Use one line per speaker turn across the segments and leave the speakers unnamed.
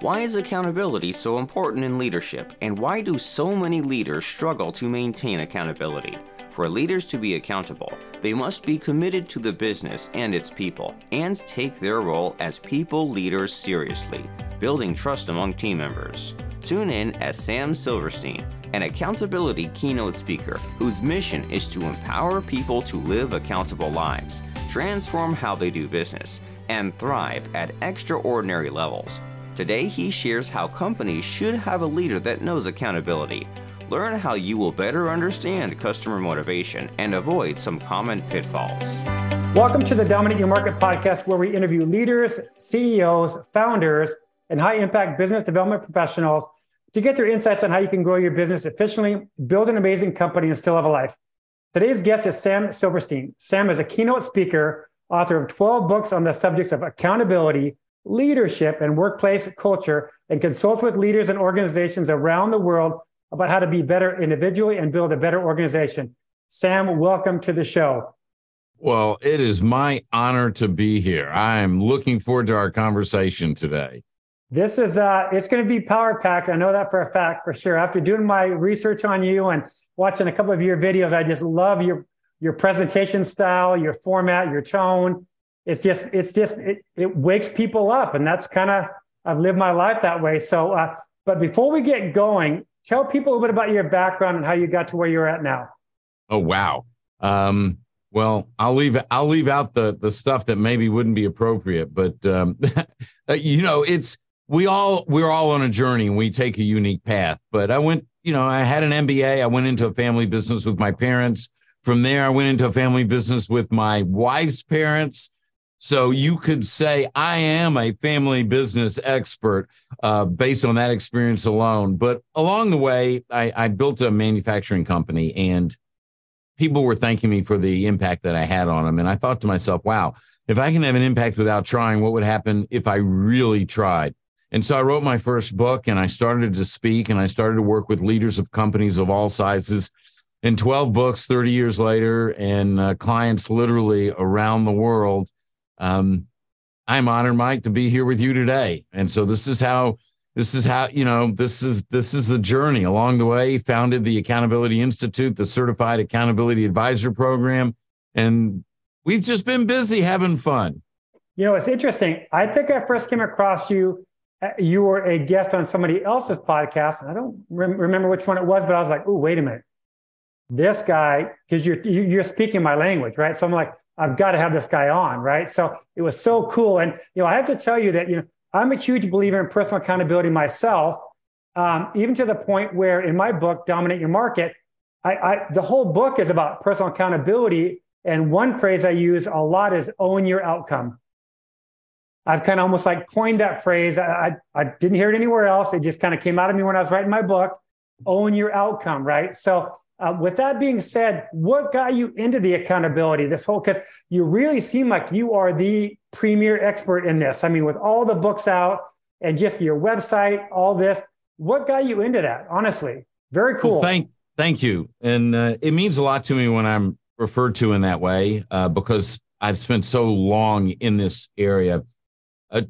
Why is accountability so important in leadership, and why do so many leaders struggle to maintain accountability? For leaders to be accountable, they must be committed to the business and its people, and take their role as people leaders seriously, building trust among team members. Tune in as Sam Silverstein, an accountability keynote speaker whose mission is to empower people to live accountable lives, transform how they do business, and thrive at extraordinary levels. Today, he shares how companies should have a leader that knows accountability. Learn how you will better understand customer motivation and avoid some common pitfalls.
Welcome to the Dominate Your Market podcast, where we interview leaders, CEOs, founders, and high impact business development professionals to get their insights on how you can grow your business efficiently, build an amazing company, and still have a life. Today's guest is Sam Silverstein. Sam is a keynote speaker, author of 12 books on the subjects of accountability leadership and workplace culture and consult with leaders and organizations around the world about how to be better individually and build a better organization. Sam, welcome to the show.
Well, it is my honor to be here. I'm looking forward to our conversation today.
This is uh it's going to be power packed. I know that for a fact for sure. After doing my research on you and watching a couple of your videos, I just love your your presentation style, your format, your tone it's just it's just it, it wakes people up and that's kind of i've lived my life that way so uh, but before we get going tell people a little bit about your background and how you got to where you're at now
oh wow um, well i'll leave i'll leave out the the stuff that maybe wouldn't be appropriate but um, you know it's we all we're all on a journey and we take a unique path but i went you know i had an mba i went into a family business with my parents from there i went into a family business with my wife's parents so you could say, I am a family business expert uh, based on that experience alone. But along the way, I, I built a manufacturing company and people were thanking me for the impact that I had on them. And I thought to myself, wow, if I can have an impact without trying, what would happen if I really tried? And so I wrote my first book and I started to speak and I started to work with leaders of companies of all sizes. In 12 books, 30 years later, and uh, clients literally around the world um, I'm honored, Mike, to be here with you today. And so this is how this is how you know this is this is the journey along the way. Founded the Accountability Institute, the Certified Accountability Advisor Program, and we've just been busy having fun.
You know, it's interesting. I think I first came across you. Uh, you were a guest on somebody else's podcast, and I don't re- remember which one it was, but I was like, "Oh, wait a minute, this guy," because you're you're speaking my language, right? So I'm like, I've got to have this guy on, right? So it was so cool. And, you know, I have to tell you that, you know, I'm a huge believer in personal accountability myself, um, even to the point where in my book, Dominate Your Market, I, I, the whole book is about personal accountability. And one phrase I use a lot is own your outcome. I've kind of almost like coined that phrase. I, I, I didn't hear it anywhere else. It just kind of came out of me when I was writing my book. Own your outcome, right? So uh, with that being said, what got you into the accountability? This whole because you really seem like you are the premier expert in this. I mean, with all the books out and just your website, all this, what got you into that? Honestly, very cool.
Well, thank, thank you, and uh, it means a lot to me when I'm referred to in that way uh, because I've spent so long in this area. Uh,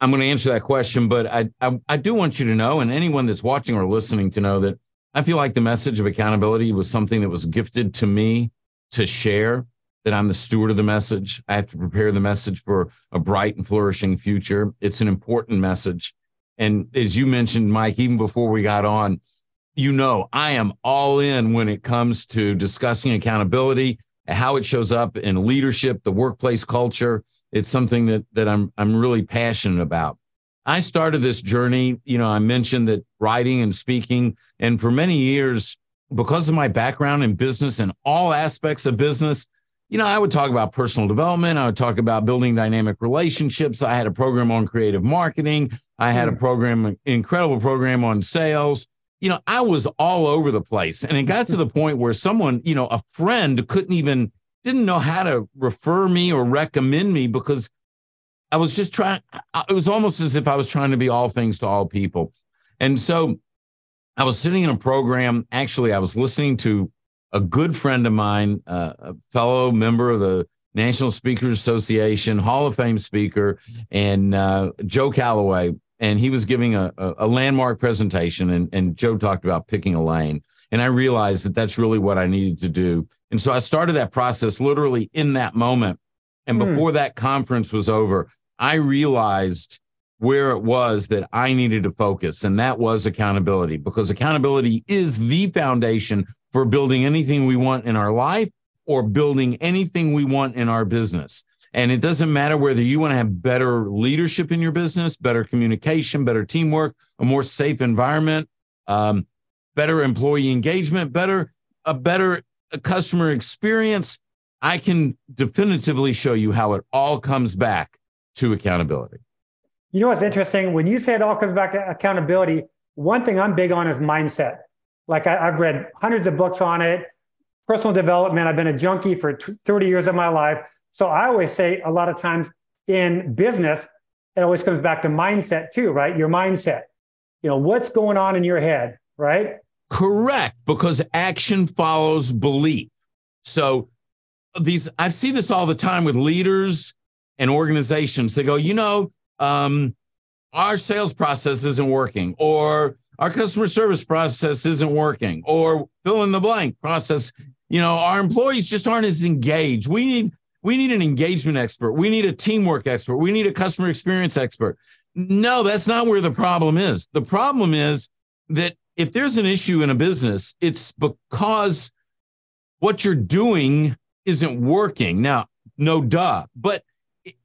I'm going to answer that question, but I, I I do want you to know, and anyone that's watching or listening to know that I feel like the message of accountability was something that was gifted to me to share, that I'm the steward of the message. I have to prepare the message for a bright and flourishing future. It's an important message. And as you mentioned, Mike, even before we got on, you know, I am all in when it comes to discussing accountability, how it shows up in leadership, the workplace culture. It's something that that I'm I'm really passionate about. I started this journey, you know, I mentioned that writing and speaking, and for many years, because of my background in business and all aspects of business, you know, I would talk about personal development. I would talk about building dynamic relationships. I had a program on creative marketing. I had a hmm. program, incredible program on sales. You know, I was all over the place. And it got to the point where someone, you know, a friend couldn't even, didn't know how to refer me or recommend me because I was just trying, it was almost as if I was trying to be all things to all people. And so I was sitting in a program. Actually, I was listening to a good friend of mine, uh, a fellow member of the National Speakers Association, Hall of Fame speaker, and uh, Joe Calloway. And he was giving a, a landmark presentation, and, and Joe talked about picking a lane. And I realized that that's really what I needed to do. And so I started that process literally in that moment. And hmm. before that conference was over, I realized where it was that I needed to focus, and that was accountability, because accountability is the foundation for building anything we want in our life or building anything we want in our business. And it doesn't matter whether you want to have better leadership in your business, better communication, better teamwork, a more safe environment, um, better employee engagement, better a better customer experience. I can definitively show you how it all comes back to accountability.
You know what's interesting? When you say it all comes back to accountability, one thing I'm big on is mindset. Like I, have read hundreds of books on it, personal development. I've been a junkie for 30 years of my life. So I always say a lot of times in business, it always comes back to mindset too, right? Your mindset. You know, what's going on in your head, right?
Correct, because action follows belief. So these I see this all the time with leaders and organizations. They go, you know, um, our sales process isn't working, or our customer service process isn't working, or fill in the blank process. You know, our employees just aren't as engaged. We need we need an engagement expert. We need a teamwork expert. We need a customer experience expert. No, that's not where the problem is. The problem is that if there's an issue in a business, it's because what you're doing isn't working. Now, no duh, but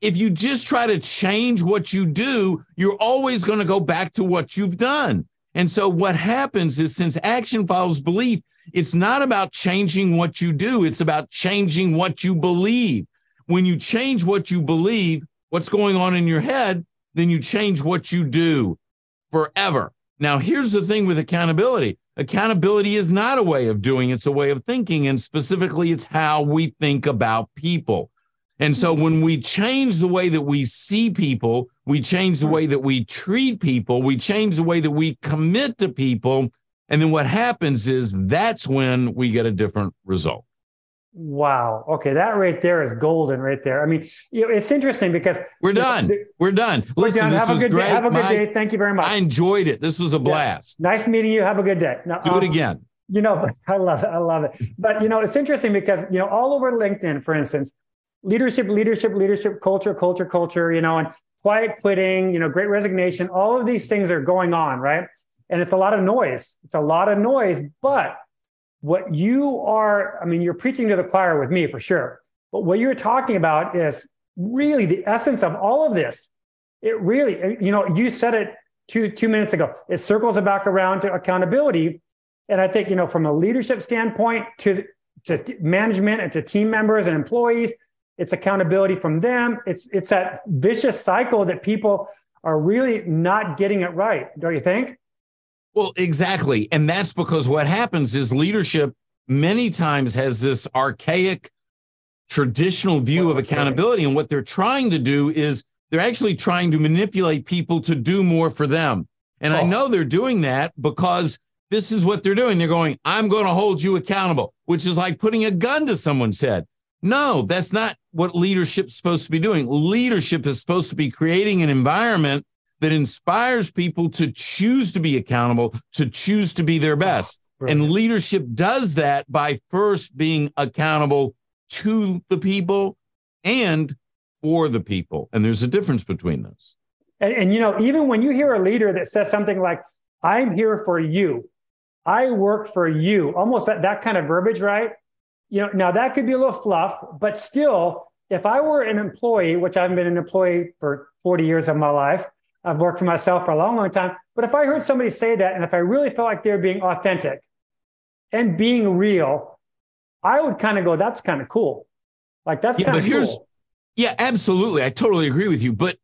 if you just try to change what you do, you're always going to go back to what you've done. And so what happens is since action follows belief, it's not about changing what you do, it's about changing what you believe. When you change what you believe, what's going on in your head, then you change what you do forever. Now, here's the thing with accountability accountability is not a way of doing, it's a way of thinking. And specifically, it's how we think about people. And so when we change the way that we see people, we change the way that we treat people, we change the way that we commit to people. And then what happens is that's when we get a different result.
Wow. Okay, that right there is golden right there. I mean, you know, it's interesting because
we're done. The, we're done.
We're Listen, done. Have a good great. day. Have a good My, day. Thank you very much.
I enjoyed it. This was a blast.
Nice meeting you. Have a good day.
Now, Do um, it again.
You know, I love it. I love it. But you know, it's interesting because you know, all over LinkedIn, for instance, leadership, leadership, leadership, culture, culture, culture, you know, and quiet quitting, you know, great resignation, all of these things are going on, right? And it's a lot of noise. It's a lot of noise, but what you are, I mean, you're preaching to the choir with me for sure, but what you're talking about is really the essence of all of this. It really, you know, you said it two, two minutes ago. It circles back around to accountability. And I think, you know, from a leadership standpoint to, to management and to team members and employees, it's accountability from them. It's it's that vicious cycle that people are really not getting it right, don't you think?
Well, exactly. And that's because what happens is leadership many times has this archaic traditional view of accountability and what they're trying to do is they're actually trying to manipulate people to do more for them. And oh. I know they're doing that because this is what they're doing. They're going, I'm going to hold you accountable, which is like putting a gun to someone's head. No, that's not what leadership's supposed to be doing. Leadership is supposed to be creating an environment that inspires people to choose to be accountable, to choose to be their best. Right. And leadership does that by first being accountable to the people and for the people. And there's a difference between those.
And, and you know, even when you hear a leader that says something like, I'm here for you, I work for you, almost that, that kind of verbiage, right? you know, now that could be a little fluff, but still, if I were an employee, which I've been an employee for 40 years of my life, I've worked for myself for a long, long time. But if I heard somebody say that, and if I really felt like they're being authentic and being real, I would kind of go, that's kind of cool. Like that's yeah, kind of cool.
Yeah, absolutely. I totally agree with you. But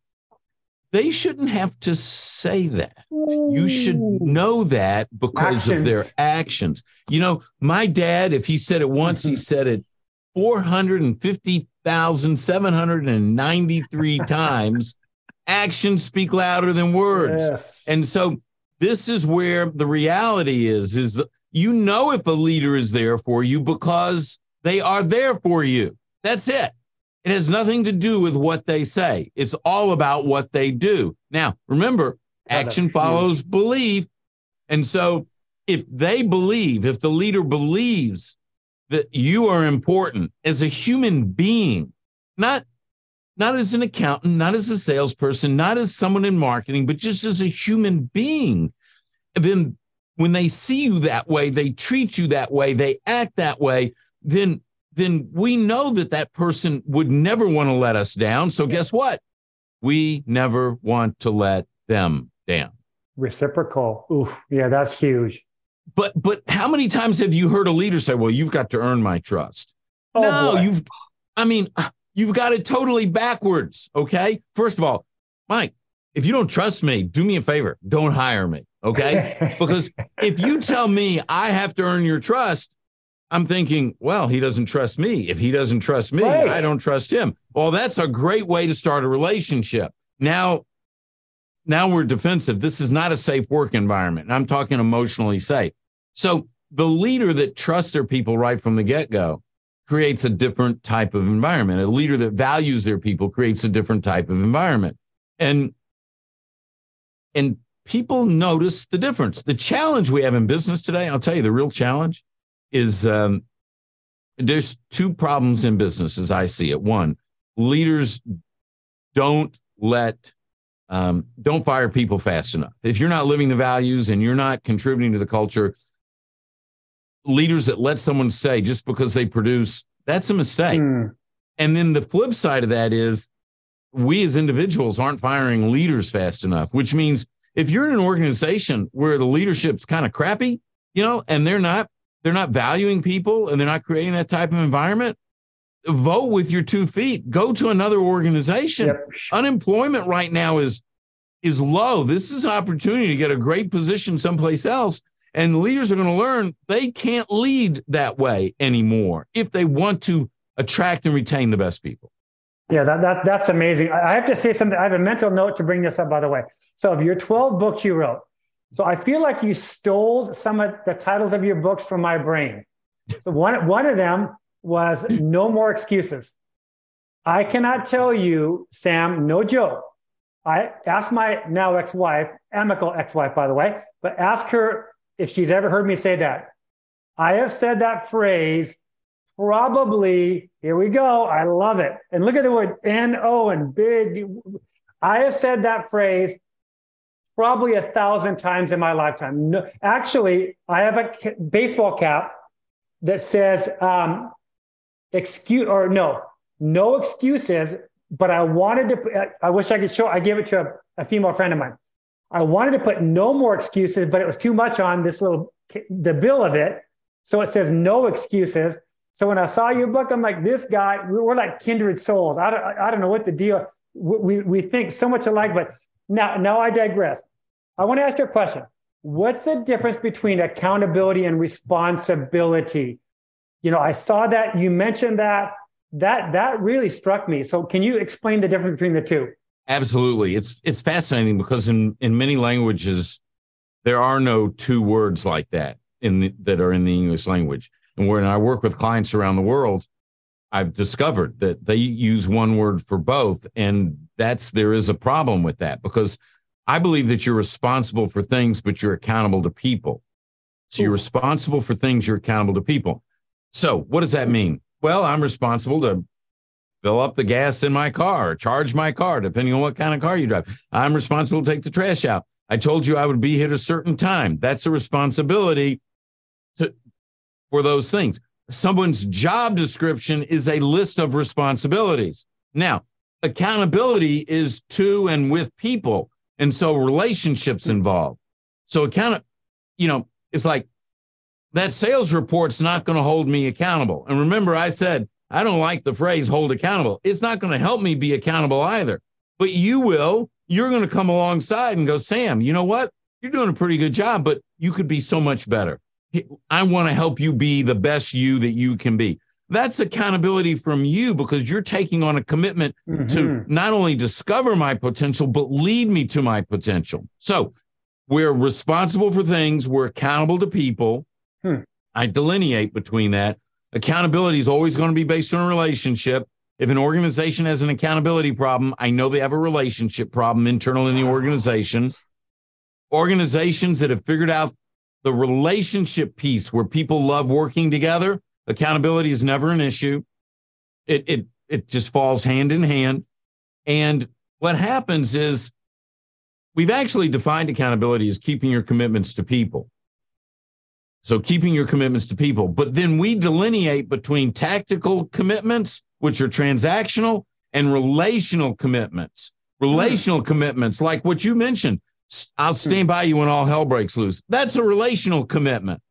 they shouldn't have to say that. You should know that because actions. of their actions. You know, my dad, if he said it once, he mm-hmm. said it 450,793 times. Actions speak louder than words. Yes. And so this is where the reality is is that you know if a leader is there for you because they are there for you. That's it. It has nothing to do with what they say. It's all about what they do. Now, remember, oh, action follows belief. And so if they believe, if the leader believes that you are important as a human being, not not as an accountant, not as a salesperson, not as someone in marketing, but just as a human being, then when they see you that way, they treat you that way, they act that way, then then we know that that person would never want to let us down. So guess what? We never want to let them down.
Reciprocal. Ooh, yeah, that's huge.
But but how many times have you heard a leader say, "Well, you've got to earn my trust"? Oh, no, boy. you've. I mean, You've got it totally backwards. Okay. First of all, Mike, if you don't trust me, do me a favor. Don't hire me. Okay. because if you tell me I have to earn your trust, I'm thinking, well, he doesn't trust me. If he doesn't trust me, right. I don't trust him. Well, that's a great way to start a relationship. Now, now we're defensive. This is not a safe work environment. And I'm talking emotionally safe. So the leader that trusts their people right from the get go creates a different type of environment. A leader that values their people creates a different type of environment. And and people notice the difference. The challenge we have in business today, I'll tell you, the real challenge is um, there's two problems in business as I see it. One, leaders don't let um, don't fire people fast enough. If you're not living the values and you're not contributing to the culture, leaders that let someone say just because they produce, that's a mistake. Mm. And then the flip side of that is we as individuals aren't firing leaders fast enough, which means if you're in an organization where the leadership's kind of crappy, you know, and they're not they're not valuing people and they're not creating that type of environment, vote with your two feet. Go to another organization. Yep. Unemployment right now is is low. This is an opportunity to get a great position someplace else and leaders are going to learn they can't lead that way anymore if they want to attract and retain the best people.
Yeah, that, that, that's amazing. I have to say something. I have a mental note to bring this up, by the way. So, of your 12 books you wrote, so I feel like you stole some of the titles of your books from my brain. So, one, one of them was No More Excuses. I cannot tell you, Sam, no joke. I asked my now ex wife, amicable ex wife, by the way, but ask her if she's ever heard me say that. I have said that phrase probably, here we go. I love it. And look at the word N O and big. I have said that phrase probably a thousand times in my lifetime. No, actually, I have a baseball cap that says, um, excuse or no, no excuses. But I wanted to, I wish I could show, I gave it to a, a female friend of mine. I wanted to put no more excuses, but it was too much on this little the bill of it. So it says no excuses. So when I saw your book, I'm like, this guy, we're like kindred souls. I don't, I don't know what the deal. We, we think so much alike, but now, now I digress. I want to ask you a question. What's the difference between accountability and responsibility? You know, I saw that you mentioned that. That that really struck me. So can you explain the difference between the two?
Absolutely. It's it's fascinating because in in many languages there are no two words like that in the, that are in the English language. And when I work with clients around the world, I've discovered that they use one word for both and that's there is a problem with that because I believe that you're responsible for things but you're accountable to people. So you're responsible for things you're accountable to people. So, what does that mean? Well, I'm responsible to fill up the gas in my car, charge my car, depending on what kind of car you drive. I'm responsible to take the trash out. I told you I would be here at a certain time. That's a responsibility to, for those things. Someone's job description is a list of responsibilities. Now, accountability is to and with people. And so relationships involved. So account, you know, it's like that sales report's not going to hold me accountable. And remember, I said I don't like the phrase hold accountable. It's not going to help me be accountable either. But you will. You're going to come alongside and go, Sam, you know what? You're doing a pretty good job, but you could be so much better. I want to help you be the best you that you can be. That's accountability from you because you're taking on a commitment mm-hmm. to not only discover my potential, but lead me to my potential. So we're responsible for things, we're accountable to people. Hmm. I delineate between that accountability is always going to be based on a relationship. If an organization has an accountability problem, I know they have a relationship problem internal in the organization. Organizations that have figured out the relationship piece where people love working together, accountability is never an issue. It it it just falls hand in hand. And what happens is we've actually defined accountability as keeping your commitments to people. So keeping your commitments to people, but then we delineate between tactical commitments, which are transactional, and relational commitments. Relational mm. commitments, like what you mentioned, I'll stand by you when all hell breaks loose. That's a relational commitment.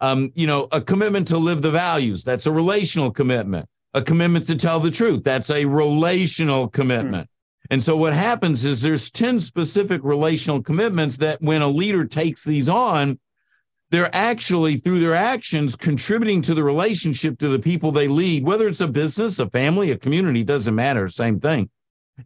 Um, you know, a commitment to live the values. That's a relational commitment. A commitment to tell the truth. That's a relational commitment. Mm. And so what happens is there's 10 specific relational commitments that when a leader takes these on, they're actually through their actions contributing to the relationship to the people they lead, whether it's a business, a family, a community, doesn't matter, same thing.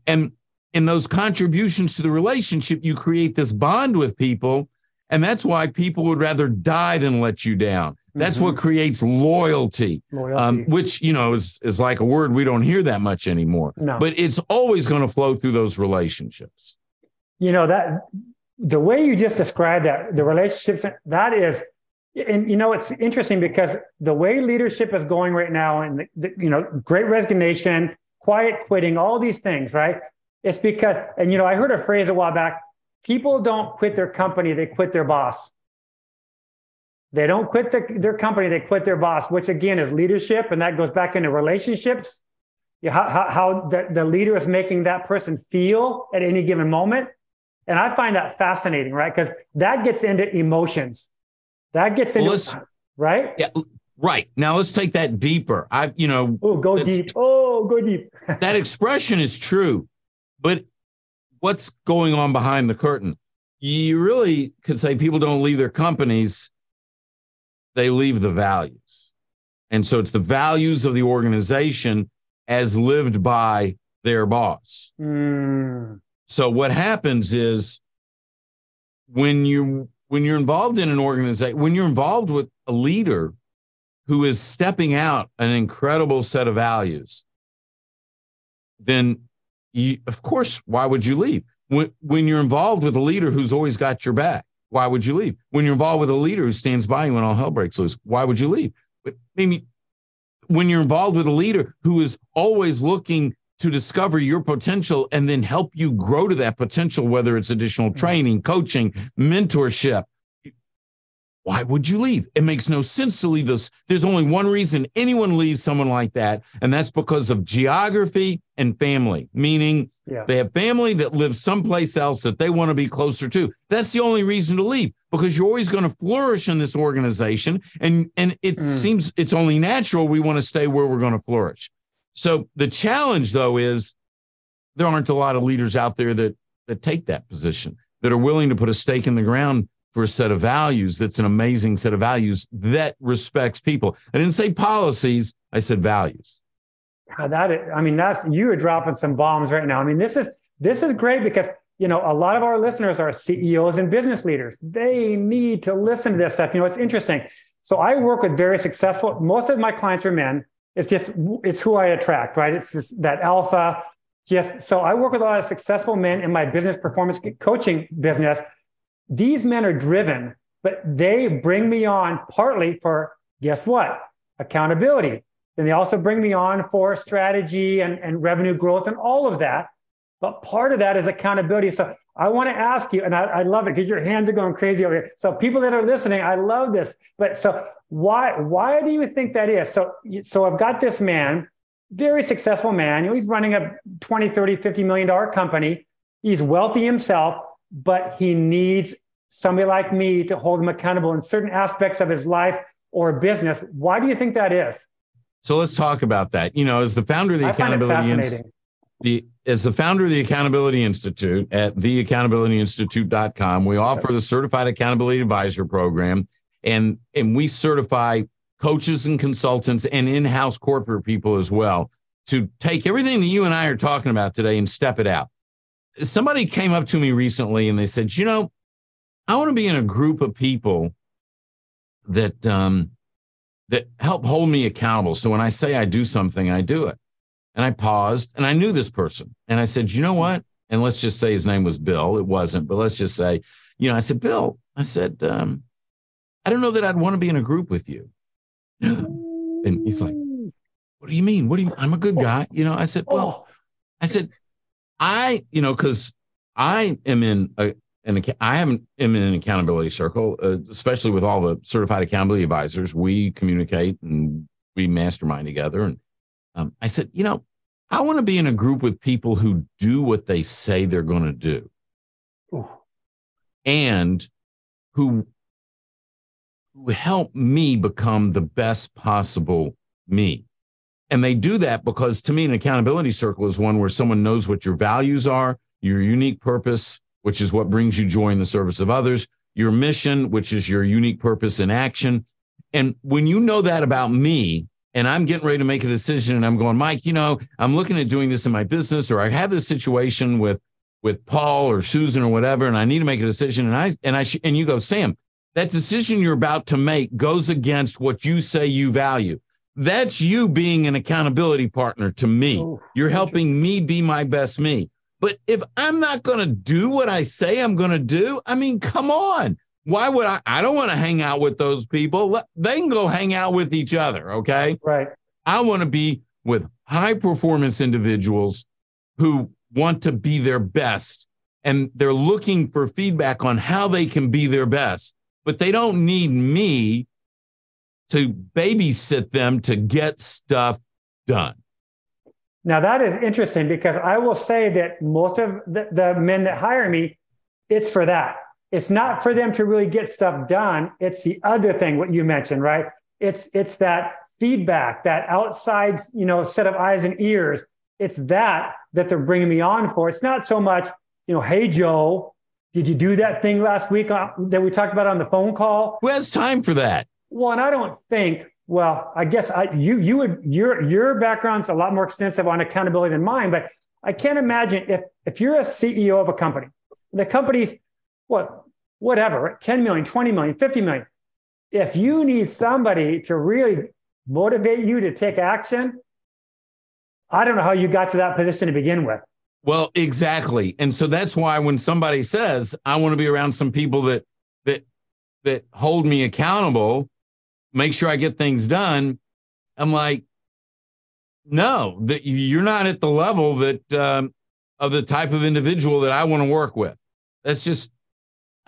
And in those contributions to the relationship, you create this bond with people. And that's why people would rather die than let you down. That's mm-hmm. what creates loyalty, loyalty. Um, which, you know, is, is like a word we don't hear that much anymore. No. But it's always going to flow through those relationships.
You know, that the way you just described that, the relationships, that is, and you know, it's interesting because the way leadership is going right now, and the, the, you know, great resignation, quiet quitting, all these things, right? It's because, and you know, I heard a phrase a while back people don't quit their company, they quit their boss. They don't quit the, their company, they quit their boss, which again is leadership. And that goes back into relationships. How, how, the, the leader is making that person feel at any given moment. And I find that fascinating, right? Because that gets into emotions. That gets into, well, right?
Yeah. Right. Now let's take that deeper. I, you know,
oh, go deep. Oh, go deep.
that expression is true, but what's going on behind the curtain? You really could say people don't leave their companies, they leave the values. And so it's the values of the organization as lived by their boss. Mm. So what happens is when you when you're involved in an organization, when you're involved with a leader who is stepping out an incredible set of values, then you, of course, why would you leave? When, when you're involved with a leader who's always got your back, why would you leave? When you're involved with a leader who stands by you when all hell breaks loose, why would you leave? But Maybe when you're involved with a leader who is always looking to discover your potential and then help you grow to that potential, whether it's additional mm-hmm. training, coaching, mentorship. Why would you leave? It makes no sense to leave this. There's only one reason anyone leaves someone like that, and that's because of geography and family, meaning yeah. they have family that lives someplace else that they want to be closer to. That's the only reason to leave because you're always going to flourish in this organization. And, and it mm. seems it's only natural we want to stay where we're going to flourish. So the challenge, though, is there aren't a lot of leaders out there that that take that position, that are willing to put a stake in the ground for a set of values that's an amazing set of values that respects people. I didn't say policies, I said values.
that is, I mean, that's you are dropping some bombs right now. I mean, this is this is great because you know a lot of our listeners are CEOs and business leaders. They need to listen to this stuff. You know, it's interesting. So I work with very successful. Most of my clients are men it's just it's who I attract, right? It's this, that alpha. Just so I work with a lot of successful men in my business performance coaching business. These men are driven, but they bring me on partly for guess what? Accountability. And they also bring me on for strategy and, and revenue growth and all of that. But part of that is accountability. So I want to ask you, and I, I love it because your hands are going crazy over here. So people that are listening, I love this. But so why why do you think that is? So so I've got this man, very successful man. He's running a 20, 30, 50 million dollar company. He's wealthy himself, but he needs somebody like me to hold him accountable in certain aspects of his life or business. Why do you think that is?
So let's talk about that. You know, as the founder of the I Accountability Institute, the as the founder of the Accountability Institute at theaccountabilityinstitute.com, we offer the Certified Accountability Advisor program, and and we certify coaches and consultants and in-house corporate people as well to take everything that you and I are talking about today and step it out. Somebody came up to me recently and they said, "You know, I want to be in a group of people that um, that help hold me accountable. So when I say I do something, I do it." And I paused and I knew this person. And I said, you know what? And let's just say his name was Bill. It wasn't, but let's just say, you know, I said, Bill, I said, um, I don't know that I'd want to be in a group with you. And he's like, what do you mean? What do you, I'm a good guy. You know, I said, well, I said, I, you know, cause I am in a, an, I haven't am in an accountability circle, uh, especially with all the certified accountability advisors. We communicate and we mastermind together. And um, I said, you know, I want to be in a group with people who do what they say they're going to do, Ooh. and who who help me become the best possible me. And they do that because to me, an accountability circle is one where someone knows what your values are, your unique purpose, which is what brings you joy in the service of others, your mission, which is your unique purpose in action. And when you know that about me, and I'm getting ready to make a decision and I'm going, Mike, you know, I'm looking at doing this in my business, or I have this situation with with Paul or Susan or whatever, and I need to make a decision. And I and I sh- and you go, Sam, that decision you're about to make goes against what you say you value. That's you being an accountability partner to me. Oh, you're helping me be my best me. But if I'm not going to do what I say I'm going to do, I mean, come on. Why would I? I don't want to hang out with those people. They can go hang out with each other. Okay.
Right.
I want to be with high performance individuals who want to be their best and they're looking for feedback on how they can be their best but they don't need me to babysit them to get stuff done.
Now, that is interesting because I will say that most of the, the, men that hire me, it's for that. It's not for them to really get stuff done. It's the other thing, what you mentioned, right? It's, it's that feedback, that outside, you know, set of eyes and ears. It's that that they're bringing me on for. It's not so much, you know, hey, Joe, did you do that thing last week uh, that we talked about on the phone call?
Who has time for that?
Well, and I don't think. Well, I guess I, you you would your your background's a lot more extensive on accountability than mine, but I can't imagine if if you're a CEO of a company, the company's what whatever 10 million, 20 million, 50 million. If you need somebody to really motivate you to take action, I don't know how you got to that position to begin with.
Well, exactly. And so that's why when somebody says, I want to be around some people that that that hold me accountable, make sure I get things done, I'm like, no, that you're not at the level that um, of the type of individual that I want to work with. That's just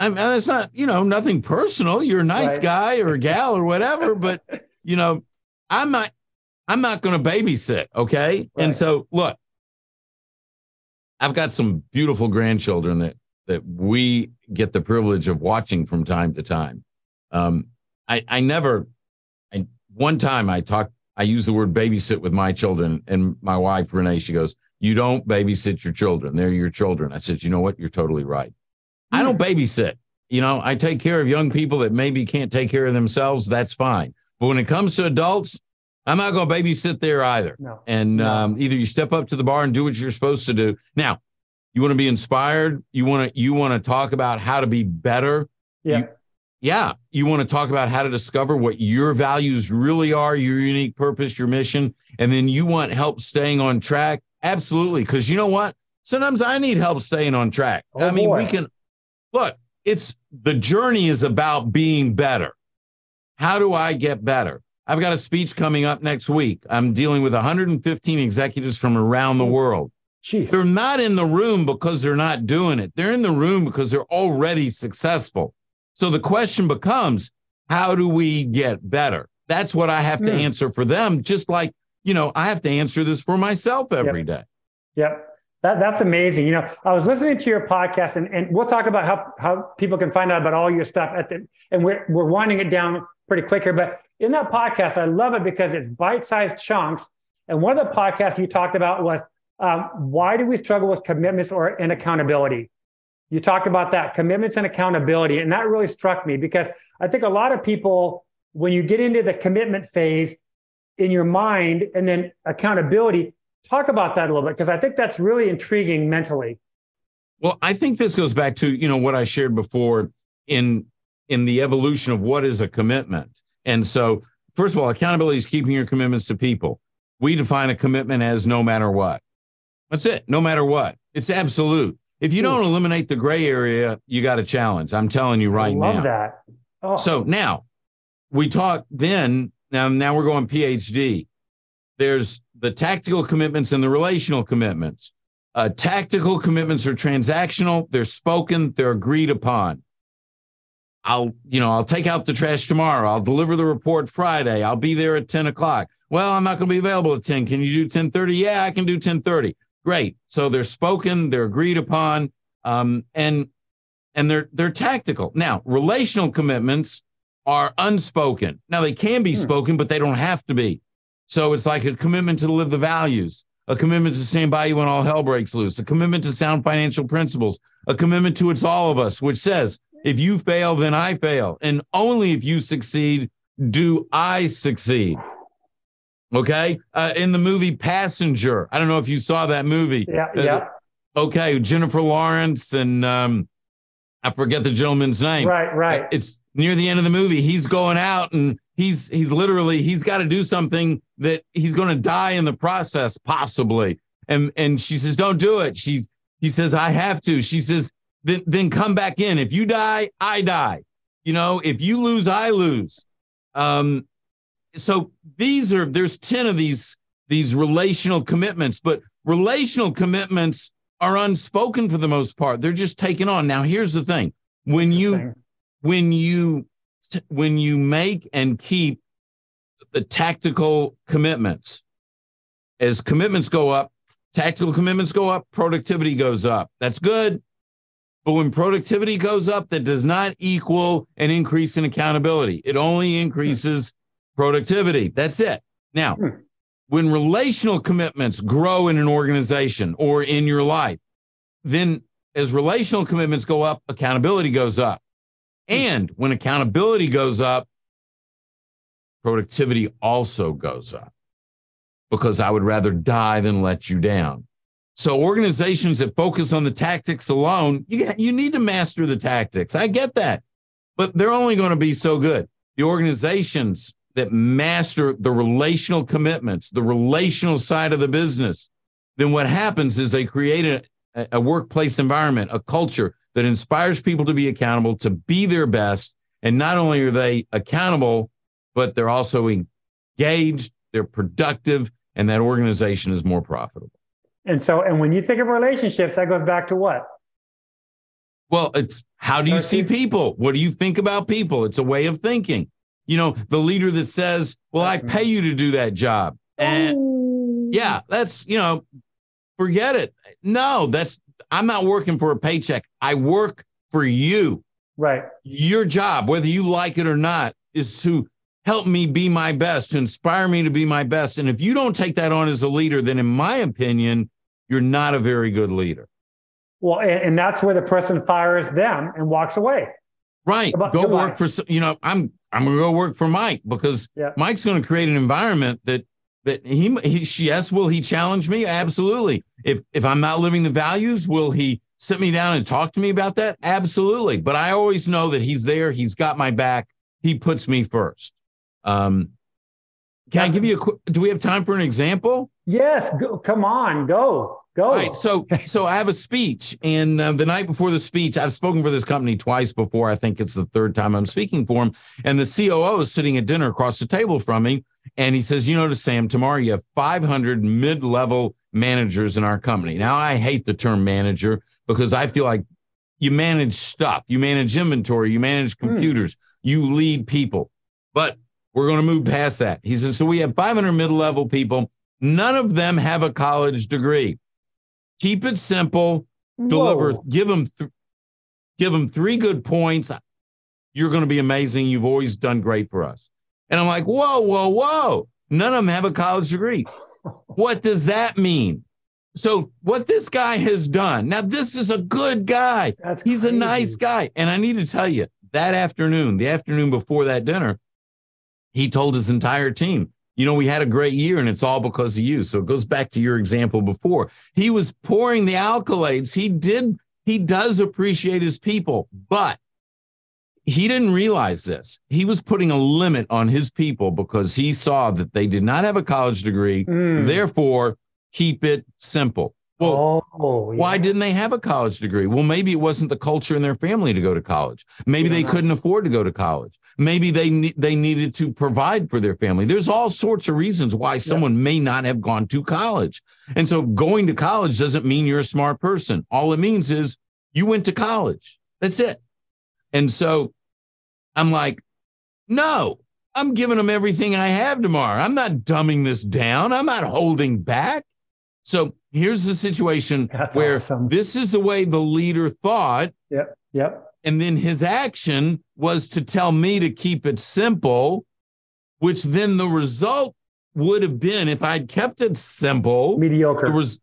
I mean, that's not, you know, nothing personal. You're a nice right. guy or a gal or whatever, but you know, I'm not I'm not going to babysit, okay? Right. And so, look, I've got some beautiful grandchildren that that we get the privilege of watching from time to time. Um, I I never, I one time I talked, I used the word babysit with my children, and my wife Renee, she goes, "You don't babysit your children; they're your children." I said, "You know what? You're totally right. I don't hmm. babysit. You know, I take care of young people that maybe can't take care of themselves. That's fine. But when it comes to adults, I'm not going to babysit there either. No. And no. Um, either you step up to the bar and do what you're supposed to do. Now, you want to be inspired. You want to you want to talk about how to be better.
Yeah.
You, yeah. You want to talk about how to discover what your values really are, your unique purpose, your mission, and then you want help staying on track. Absolutely, because you know what? Sometimes I need help staying on track. Oh, I mean, boy. we can look. It's the journey is about being better. How do I get better? I've got a speech coming up next week. I'm dealing with 115 executives from around the world.
Jeez.
They're not in the room because they're not doing it. They're in the room because they're already successful. So the question becomes, how do we get better? That's what I have to hmm. answer for them. Just like, you know, I have to answer this for myself every
yep.
day.
Yep. That, that's amazing. You know, I was listening to your podcast and, and we'll talk about how, how people can find out about all your stuff at the, and we're, we're winding it down pretty quick here. But in that podcast, I love it because it's bite-sized chunks. And one of the podcasts you talked about was um, why do we struggle with commitments or and accountability? You talked about that commitments and accountability, and that really struck me because I think a lot of people, when you get into the commitment phase in your mind and then accountability, talk about that a little bit because I think that's really intriguing mentally.
Well, I think this goes back to you know what I shared before in in the evolution of what is a commitment. And so, first of all, accountability is keeping your commitments to people we define a commitment as no matter what. That's it, no matter what. It's absolute. If you don't eliminate the gray area, you got a challenge. I'm telling you right
I love
now.
that. Oh,
So now we talk then, now, now we're going PhD. There's the tactical commitments and the relational commitments. Uh, tactical commitments are transactional, they're spoken, they're agreed upon. I'll, you know, I'll take out the trash tomorrow. I'll deliver the report Friday. I'll be there at 10 o'clock. Well, I'm not going to be available at 10. Can you do 1030? Yeah, I can do 1030. Great. So they're spoken, they're agreed upon, um, and and they're they're tactical. Now, relational commitments are unspoken. Now they can be
Hmm.
spoken, but they don't have to be. So it's like a commitment to live the values, a commitment to stand by you when all hell breaks loose, a commitment to sound financial principles, a commitment to it's all of us, which says if you fail, then I fail, and only if you succeed do I succeed. Okay, uh, in the movie Passenger, I don't know if you saw that movie.
yeah,
Uh,
yeah.
Okay, Jennifer Lawrence and um, I forget the gentleman's name.
Right, right.
It's near the end of the movie. He's going out and he's he's literally he's got to do something that he's going to die in the process, possibly. And and she says, "Don't do it." She's he says, "I have to." She says, "Then then come back in. If you die, I die. You know, if you lose, I lose." Um, so these are there's ten of these these relational commitments, but relational commitments are unspoken for the most part. They're just taken on. Now, here's the thing: when you when you when you make and keep the tactical commitments. As commitments go up tactical commitments go up productivity goes up. That's good. But when productivity goes up that does not equal an increase in accountability. It only increases productivity. That's it. Now
Hmm.
when relational commitments grow in an organization or in your life then as relational commitments go up accountability goes up. And when accountability goes up, productivity also goes up because I would rather die than let you down. So organizations that focus on the tactics alone, you, you need to master the tactics. I get that, but they're only going to be so good. The organizations that master the relational commitments, the relational side of the business, then what happens is they create a, a workplace environment, a culture that inspires people to be accountable, to be their best. And not only are they accountable, but they're also engaged, they're productive, and that organization is more profitable.
And so, and when you think of relationships, that goes back to what?
Well, it's how do you see people? What do you think about people? It's a way of thinking. You know, the leader that says, Well, I pay you to do that job. And oh. yeah, that's, you know, forget it. No, that's, I'm not working for a paycheck. I work for you.
Right.
Your job, whether you like it or not, is to help me be my best, to inspire me to be my best. And if you don't take that on as a leader, then in my opinion, you're not a very good leader.
Well, and, that's where the person fires them and walks away.
Right. Go
goodbye.
work for, you know, I'm, I'm going to go work for Mike because
Yeah.
Mike's going to create an environment that, that he, he, she- yes, will he challenge me? Absolutely. If, if I'm not living the values, will he sit me down and talk to me about that? Absolutely. But I always know that he's there. He's got my back. He puts me first. Um, can I give you a quick, do we have time for an example?
Yes. Go, come on. Go. Go.
All right. So, so I have a speech, and uh, the night before the speech, I've spoken for this company twice before. I think it's the third time I'm speaking for him. And the COO is sitting at dinner across the table from me, and he says, "You know, to Sam, tomorrow you have 500 mid-level managers in our company." Now, I hate the term manager because I feel like you manage stuff, you manage inventory, you manage
Hmm.
computers, you lead people, but we're going to move past that. He says, "So we have 500 mid-level people." None of them have a college degree. Keep it simple. Deliver.
Whoa.
Give them. Th- give them three good points. You're going to be amazing. You've always done great for us. And I'm like, whoa, whoa, whoa! None of them have a college degree. What does that mean? So what this guy has done now, this is a good guy.
That's
He's a nice guy. And I need to tell you, that afternoon, the afternoon before that dinner, he told his entire team, you know, we had a great year and it's all because of you. So it goes back to your example before. He was pouring the accolades. He did, he does appreciate his people, but he didn't realize this. He was putting a limit on his people because he saw that they did not have a college degree.
Mm.
Therefore, keep it simple. Well,
oh, yeah.
why didn't they have a college degree? Well, maybe it wasn't the culture in their family to go to college. Maybe they couldn't afford to go to college. Maybe they ne- they needed to provide for their family. There's all sorts of reasons why someone may not have gone to college. And so going to college doesn't mean you're a smart person. All it means is you went to college. That's it. And so I'm like, no, I'm giving them everything I have tomorrow. I'm not dumbing this down. I'm not holding back. So here's the situation
That's
where
awesome.
this is the way the leader thought.
Yep. Yep.
And then his action was to tell me to keep it simple, which then the result would have been if I'd kept it simple.
Mediocre.
There was,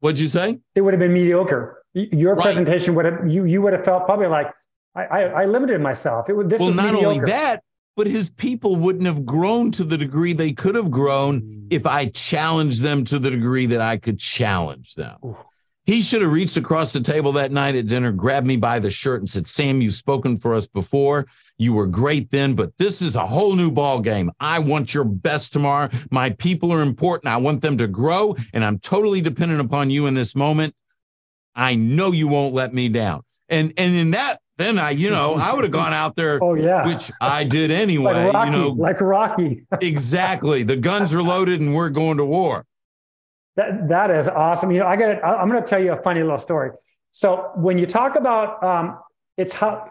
what'd you say?
it would have been mediocre. Your
Right.
presentation would have you you would have felt probably like I I, I limited myself. It would this
well, not
mediocre.
only that, but his people wouldn't have grown to the degree they could have grown if I challenged them to the degree that I could challenge them. He should have reached across the table that night at dinner, grabbed me by the shirt, and said, Sam, you've spoken for us before. You were great then, but this is a whole new ball game. I want your best tomorrow. My people are important. I want them to grow, and I'm totally dependent upon you in this moment. I know you won't let me down. And and in that, then I, you know, I would have gone out there
Oh yeah.
which I did anyway.
like Rocky,
You know,
like Rocky.
exactly. The guns are loaded and we're going to war.
That that is awesome. You know, I got. I'm going to tell you a funny little story. So when you talk about, um, it's how.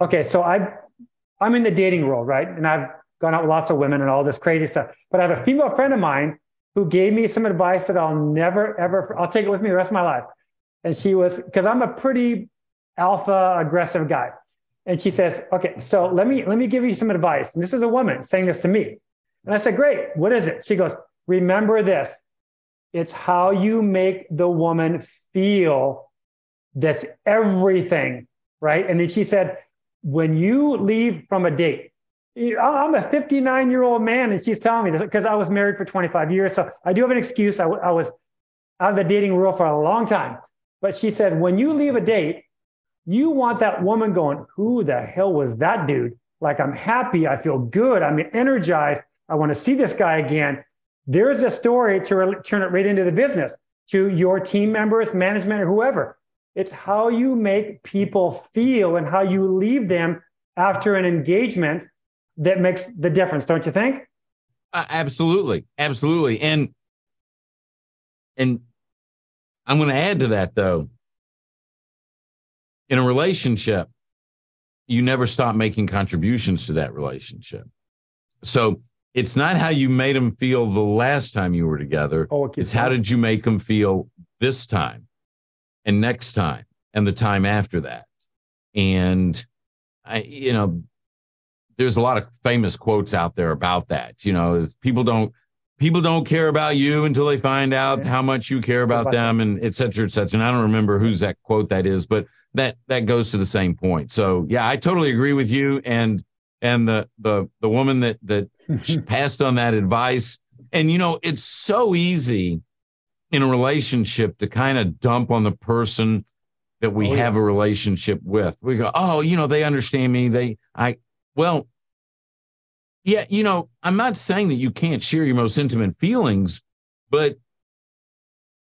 Okay, so I, I'm in the dating world, right? And I've gone out with lots of women and all this crazy stuff. But I have a female friend of mine who gave me some advice that I'll never ever. I'll take it with me the rest of my life. And she was because I'm a pretty alpha aggressive guy. And she says, "Okay, so let me let me give you some advice." And this is a woman saying this to me. And I said, "Great. What is it?" She goes, "Remember this. It's how you make the woman feel that's everything, right?" And then she said, "When you leave from a date, I'm a 59 year old man, and she's telling me this because I was married for 25 years, so I do have an excuse. I was out of the dating world for a long time, but she said, when you leave a date, you want that woman going, who the hell was that dude? Like, I'm happy. I feel good. I'm energized. I want to see this guy again. There's a story to re- turn it right into the business to your team members, management, or whoever. It's how you make people feel and how you leave them after an engagement that makes the difference, don't you think?
Uh, absolutely. Absolutely. And and I'm going to add to that though. In a relationship, you never stop making contributions to that relationship. So it's not how you made them feel the last time you were together.
Oh, keeps
It's how did you make them feel this time and next time and the time after that. And I, you know, there's a lot of famous quotes out there about that. You know, people don't people don't care about you until they find out
Yeah.
how much you care
about
them, and et cetera, et cetera. And I don't remember whose that quote that is, but that that goes to the same point. So yeah, I totally agree with you. And and the the the woman that that passed on that advice. And you know, it's so easy in a relationship to kind of dump on the person that we
Oh, yeah.
have a relationship with. We go, oh, you know, they understand me. They, I, well, yeah, you know, I'm not saying that you can't share your most intimate feelings, but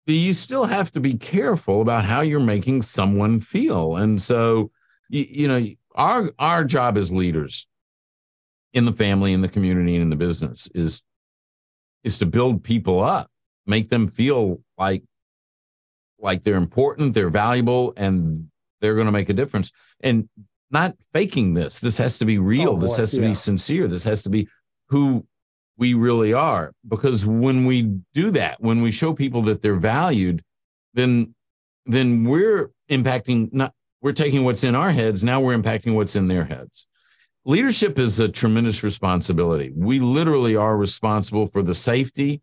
you still have to be careful about how you're making someone feel. And so, you, you know, our our job as leaders in the family, in the community, and in the business is is to build people up, make them feel like like they're important, they're valuable, and they're going to make a difference. And not faking this. This has to be real.
Oh,
this
boy,
has to
yeah.
be sincere. This has to be who we really are. Because when we do that, when we show people that they're valued, then then we're impacting not we're taking what's in our heads, now we're impacting what's in their heads. Leadership is a tremendous responsibility. We literally are responsible for the safety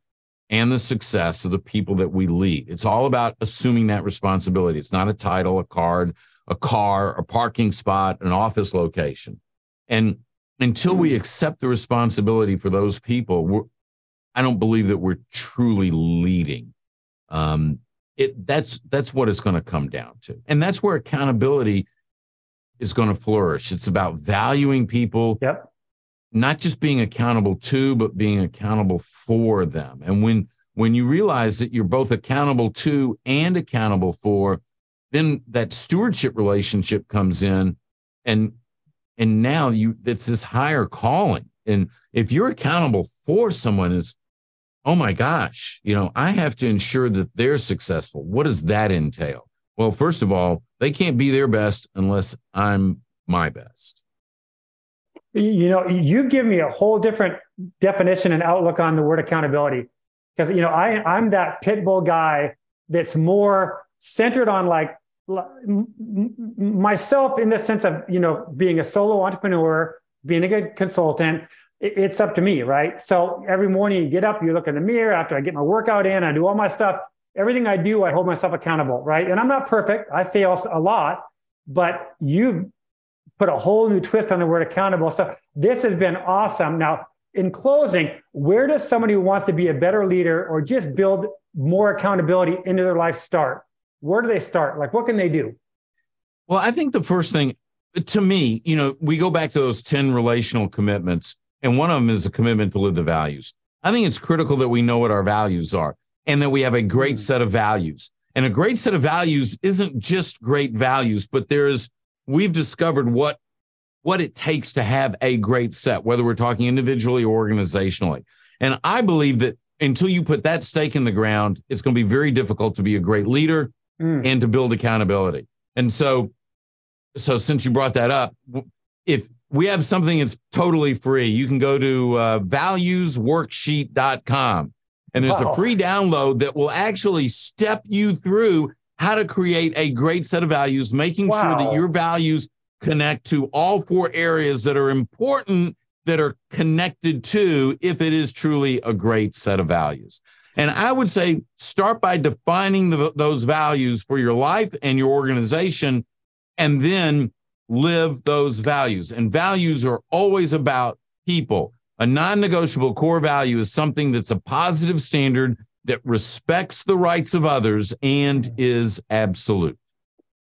and the success of the people that we lead. It's all about assuming that responsibility. It's not a title, a card, a car, a parking spot, an office location. And until we accept the responsibility for those people, we're, I don't believe that we're truly leading. Um, it that's that's what it's going to come down to, and that's where accountability is going to flourish. It's about valuing people.
Yep.
Not just being accountable to, but being accountable for them. And when when you realize that you're both accountable to and accountable for, then that stewardship relationship comes in and and now you it's this higher calling. And if you're accountable for someone is oh my gosh, you know, I have to ensure that they're successful. What does that entail? Well, first of all, they can't be their best unless I'm my best.
You know, you give me a whole different definition and outlook on the word accountability. Because, you know, I, I'm that pit bull guy that's more centered on like myself in the sense of, you know, being a solo entrepreneur, being a good consultant, it's up to me, right? So every morning you get up, you look in the mirror after I get my workout in, I do all my stuff everything I do, I hold myself accountable, right? And I'm not perfect. I fail a lot, but you put a whole new twist on the word accountable. So this has been awesome. Now, in closing, where does somebody who wants to be a better leader or just build more accountability into their life start? Where do they start? Like, what can they do?
Well, I think the first thing to me, you know, we go back to those 10 relational commitments, and one of them is a commitment to live the values. I think it's critical that we know what our values are and that we have a great hmm. set of values. And a great set of values isn't just great values, but there's we've discovered what what it takes to have a great set, whether we're talking individually or organizationally. And I believe that until you put that stake in the ground, it's going to be very difficult to be a great leader mm. and to build accountability. And so, so since you brought that up, if we have something that's totally free, you can go to uh, valuesworksheet.com and there's wow. a free download that will actually step you through how to create a great set of values, making wow. sure that your values connect to all four areas that are important that are connected to if it is truly a great set of values. And I would say start by defining the, those values for your life and your organization, and then live those values. And values are always about people. A non negotiable core value is something that's a positive standard that respects the rights of others and is absolute.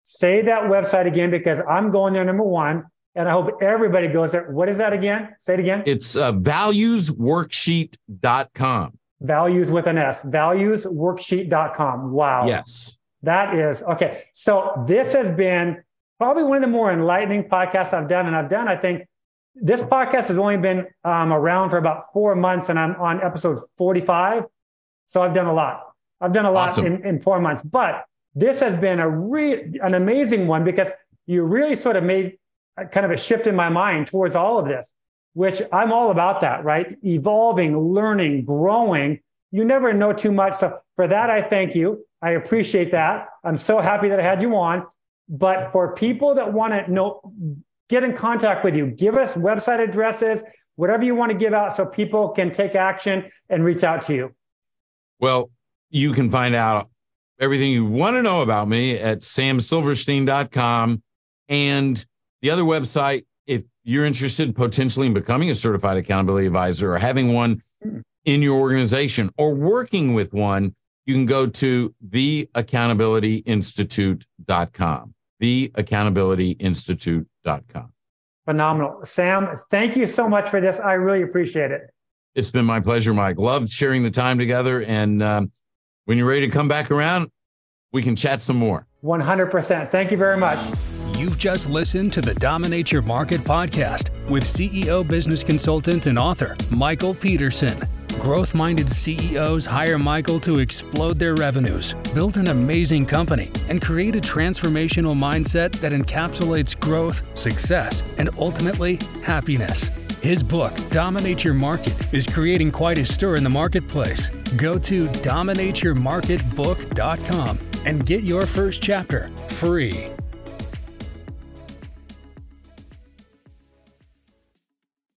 Say that website again because I'm going there, number one. And I hope everybody goes there. What is that again? Say it again.
It's uh, valuesworksheet.com.
Values with an S. Valuesworksheet.com. Wow.
Yes.
That is okay. So this has been probably one of the more enlightening podcasts I've done. And I've done, I think, this podcast has only been um, around for about four months, and I'm on episode 45. So I've done a lot. I've done a lot awesome. in, in four months, but this has been a re- an amazing one because you really sort of made kind of a shift in my mind towards all of this, which I'm all about that, right? Evolving, learning, growing. You never know too much. So for that, I thank you. I appreciate that. I'm so happy that I had you on. But for people that want to know get in contact with you. Give us website addresses, whatever you want to give out so people can take action and reach out to you.
Well, you can find out everything you want to know about me at samsilverstein.com. And the other website, if you're interested potentially in becoming a certified accountability advisor or having one hmm. in your organization or working with one, you can go to theaccountabilityinstitute.com theaccountabilityinstitute.com.
Phenomenal. Sam, thank you so much for this. I really appreciate it.
It's been my pleasure, Mike. Loved sharing the time together. And um, when you're ready to come back around, we can chat some more.
100%. Thank you very much.
You've just listened to the Dominate Your Market podcast with CEO, business consultant, and author Michael Peterson. Growth minded CEOs hire Michael to explode their revenues, build an amazing company, and create a transformational mindset that encapsulates growth, success, and ultimately happiness. His book, Dominate Your Market, is creating quite a stir in the marketplace. Go to dominateyourmarketbook.com and get your first chapter free.